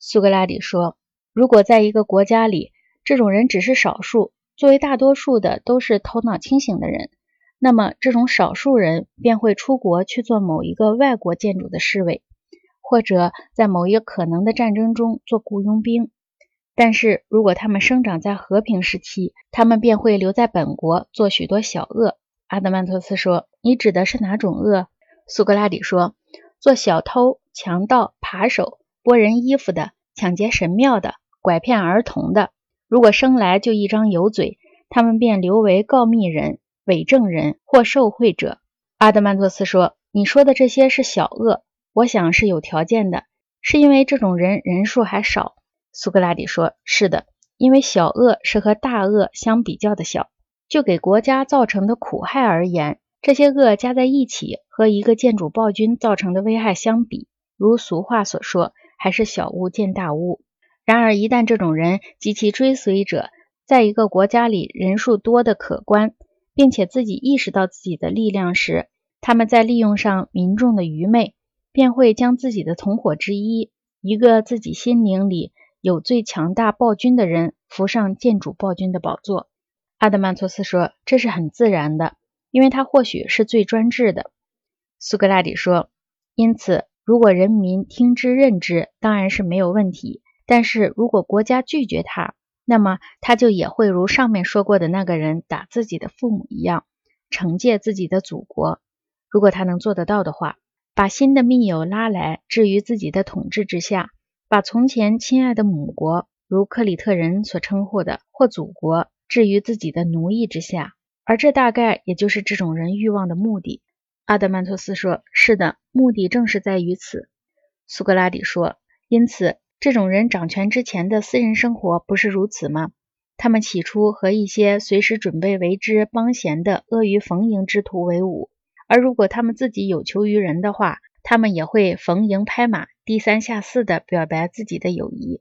苏格拉底说：“如果在一个国家里，这种人只是少数，作为大多数的都是头脑清醒的人，那么这种少数人便会出国去做某一个外国建筑的侍卫，或者在某一个可能的战争中做雇佣兵。但是如果他们生长在和平时期，他们便会留在本国做许多小恶。”阿德曼托斯说：“你指的是哪种恶？”苏格拉底说：“做小偷、强盗、扒手。”剥人衣服的、抢劫神庙的、拐骗儿童的，如果生来就一张油嘴，他们便留为告密人、伪证人或受贿者。阿德曼托斯说：“你说的这些是小恶，我想是有条件的，是因为这种人人数还少。”苏格拉底说：“是的，因为小恶是和大恶相比较的小。就给国家造成的苦害而言，这些恶加在一起，和一个建主暴君造成的危害相比，如俗话所说。”还是小巫见大巫。然而，一旦这种人及其追随者在一个国家里人数多得可观，并且自己意识到自己的力量时，他们在利用上民众的愚昧，便会将自己的同伙之一，一个自己心灵里有最强大暴君的人扶上建主暴君的宝座。阿德曼托斯说：“这是很自然的，因为他或许是最专制的。”苏格拉底说：“因此。”如果人民听之任之，当然是没有问题。但是如果国家拒绝他，那么他就也会如上面说过的那个人打自己的父母一样，惩戒自己的祖国。如果他能做得到的话，把新的密友拉来置于自己的统治之下，把从前亲爱的母国，如克里特人所称呼的或祖国，置于自己的奴役之下，而这大概也就是这种人欲望的目的。阿德曼托斯说：“是的，目的正是在于此。”苏格拉底说：“因此，这种人掌权之前的私人生活不是如此吗？他们起初和一些随时准备为之帮闲的阿谀逢迎之徒为伍，而如果他们自己有求于人的话，他们也会逢迎拍马，低三下四地表白自己的友谊。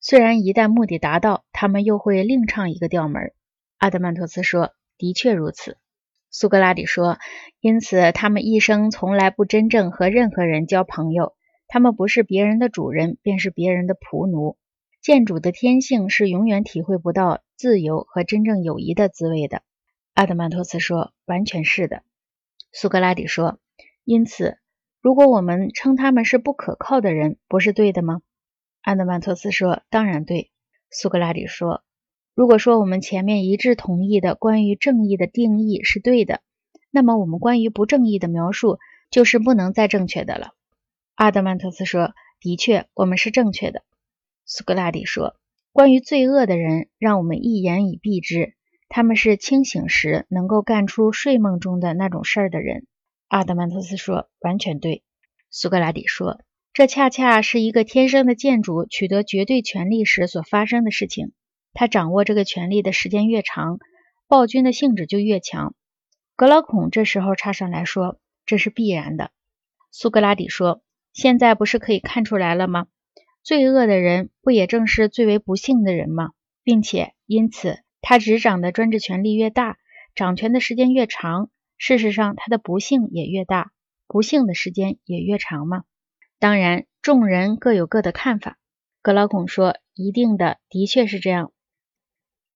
虽然一旦目的达到，他们又会另唱一个调门。”阿德曼托斯说：“的确如此。”苏格拉底说：“因此，他们一生从来不真正和任何人交朋友。他们不是别人的主人，便是别人的仆奴。建主的天性是永远体会不到自由和真正友谊的滋味的。”阿德曼托斯说：“完全是的。”苏格拉底说：“因此，如果我们称他们是不可靠的人，不是对的吗？”阿德曼托斯说：“当然对。”苏格拉底说。如果说我们前面一致同意的关于正义的定义是对的，那么我们关于不正义的描述就是不能再正确的了。阿德曼特斯说：“的确，我们是正确的。”苏格拉底说：“关于罪恶的人，让我们一言以蔽之，他们是清醒时能够干出睡梦中的那种事儿的人。”阿德曼特斯说：“完全对。”苏格拉底说：“这恰恰是一个天生的建筑取得绝对权力时所发生的事情。”他掌握这个权力的时间越长，暴君的性质就越强。格劳孔这时候插上来说：“这是必然的。”苏格拉底说：“现在不是可以看出来了吗？罪恶的人不也正是最为不幸的人吗？并且因此，他执掌的专制权力越大，掌权的时间越长，事实上他的不幸也越大，不幸的时间也越长吗？当然，众人各有各的看法。”格劳孔说：“一定的，的确是这样。”